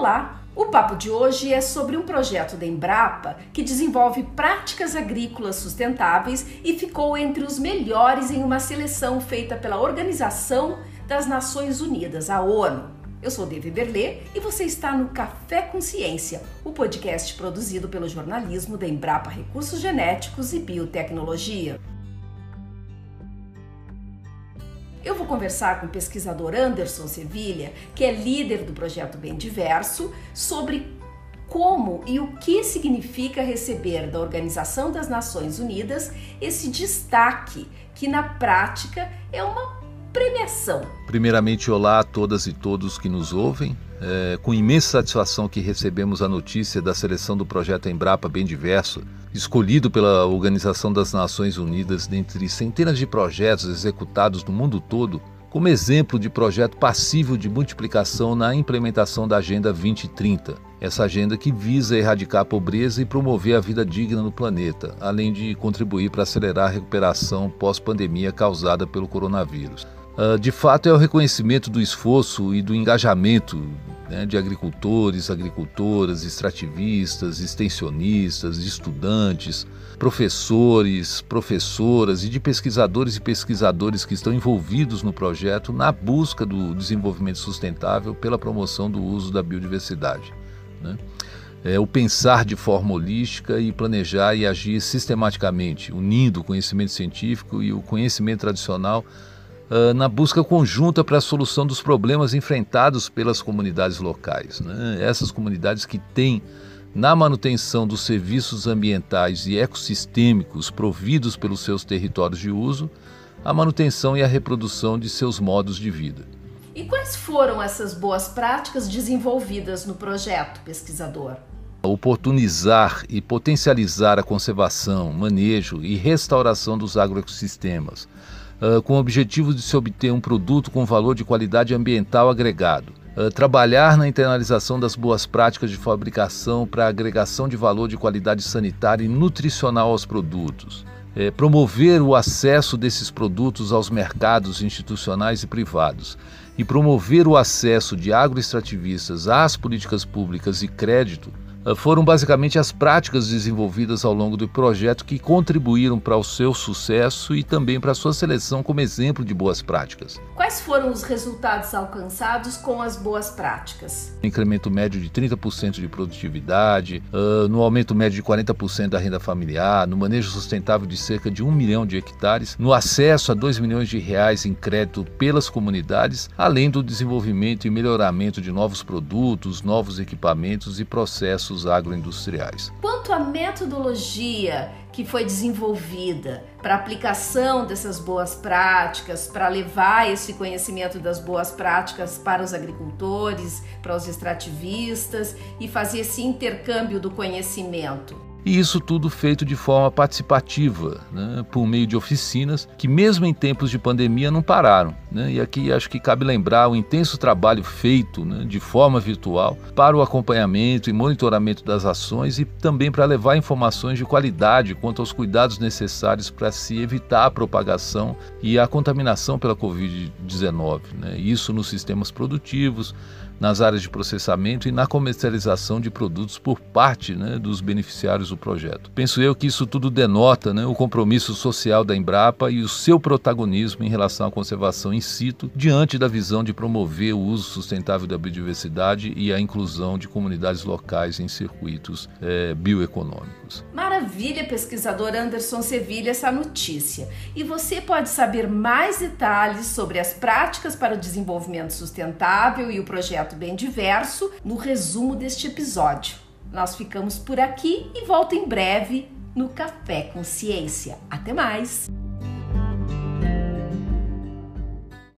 Olá! O papo de hoje é sobre um projeto da Embrapa que desenvolve práticas agrícolas sustentáveis e ficou entre os melhores em uma seleção feita pela Organização das Nações Unidas, a ONU. Eu sou Devi Berlê e você está no Café com Ciência, o podcast produzido pelo jornalismo da Embrapa Recursos Genéticos e Biotecnologia. Eu vou conversar com o pesquisador Anderson Sevilha, que é líder do projeto Bem Diverso, sobre como e o que significa receber da Organização das Nações Unidas esse destaque, que na prática é uma premiação. Primeiramente, olá a todas e todos que nos ouvem. É com imensa satisfação que recebemos a notícia da seleção do projeto Embrapa Bem Diverso, escolhido pela Organização das Nações Unidas dentre centenas de projetos executados no mundo todo, como exemplo de projeto passível de multiplicação na implementação da Agenda 2030. Essa agenda que visa erradicar a pobreza e promover a vida digna no planeta, além de contribuir para acelerar a recuperação pós-pandemia causada pelo coronavírus. Uh, de fato, é o reconhecimento do esforço e do engajamento né, de agricultores, agricultoras, extrativistas, extensionistas, estudantes, professores, professoras e de pesquisadores e pesquisadores que estão envolvidos no projeto na busca do desenvolvimento sustentável pela promoção do uso da biodiversidade. Né? É, o pensar de forma holística e planejar e agir sistematicamente, unindo o conhecimento científico e o conhecimento tradicional uh, na busca conjunta para a solução dos problemas enfrentados pelas comunidades locais. Né? Essas comunidades que têm na manutenção dos serviços ambientais e ecossistêmicos providos pelos seus territórios de uso, a manutenção e a reprodução de seus modos de vida. E quais foram essas boas práticas desenvolvidas no projeto, pesquisador? Oportunizar e potencializar a conservação, manejo e restauração dos agroecossistemas, uh, com o objetivo de se obter um produto com valor de qualidade ambiental agregado. Uh, trabalhar na internalização das boas práticas de fabricação para agregação de valor de qualidade sanitária e nutricional aos produtos. É, promover o acesso desses produtos aos mercados institucionais e privados e promover o acesso de agroextrativistas às políticas públicas e crédito foram basicamente as práticas desenvolvidas ao longo do projeto que contribuíram para o seu sucesso e também para a sua seleção como exemplo de boas práticas. Quais foram os resultados alcançados com as boas práticas? Incremento médio de 30% de produtividade, uh, no aumento médio de 40% da renda familiar, no manejo sustentável de cerca de 1 milhão de hectares, no acesso a 2 milhões de reais em crédito pelas comunidades, além do desenvolvimento e melhoramento de novos produtos, novos equipamentos e processos processos agroindustriais. Quanto à metodologia que foi desenvolvida para aplicação dessas boas práticas, para levar esse conhecimento das boas práticas para os agricultores, para os extrativistas e fazer esse intercâmbio do conhecimento. E isso tudo feito de forma participativa, né, por meio de oficinas que, mesmo em tempos de pandemia, não pararam. Né? E aqui acho que cabe lembrar o intenso trabalho feito né, de forma virtual para o acompanhamento e monitoramento das ações e também para levar informações de qualidade quanto aos cuidados necessários para se evitar a propagação e a contaminação pela Covid-19. Né? Isso nos sistemas produtivos, nas áreas de processamento e na comercialização de produtos por parte né, dos beneficiários do projeto. Penso eu que isso tudo denota né, o compromisso social da Embrapa e o seu protagonismo em relação à conservação in situ, diante da visão de promover o uso sustentável da biodiversidade e a inclusão de comunidades locais em circuitos é, bioeconômicos. Maravilha, pesquisador Anderson Sevilha, essa notícia. E você pode saber mais detalhes sobre as práticas para o desenvolvimento sustentável e o projeto bem diverso no resumo deste episódio. Nós ficamos por aqui e volto em breve no Café com Ciência. Até mais!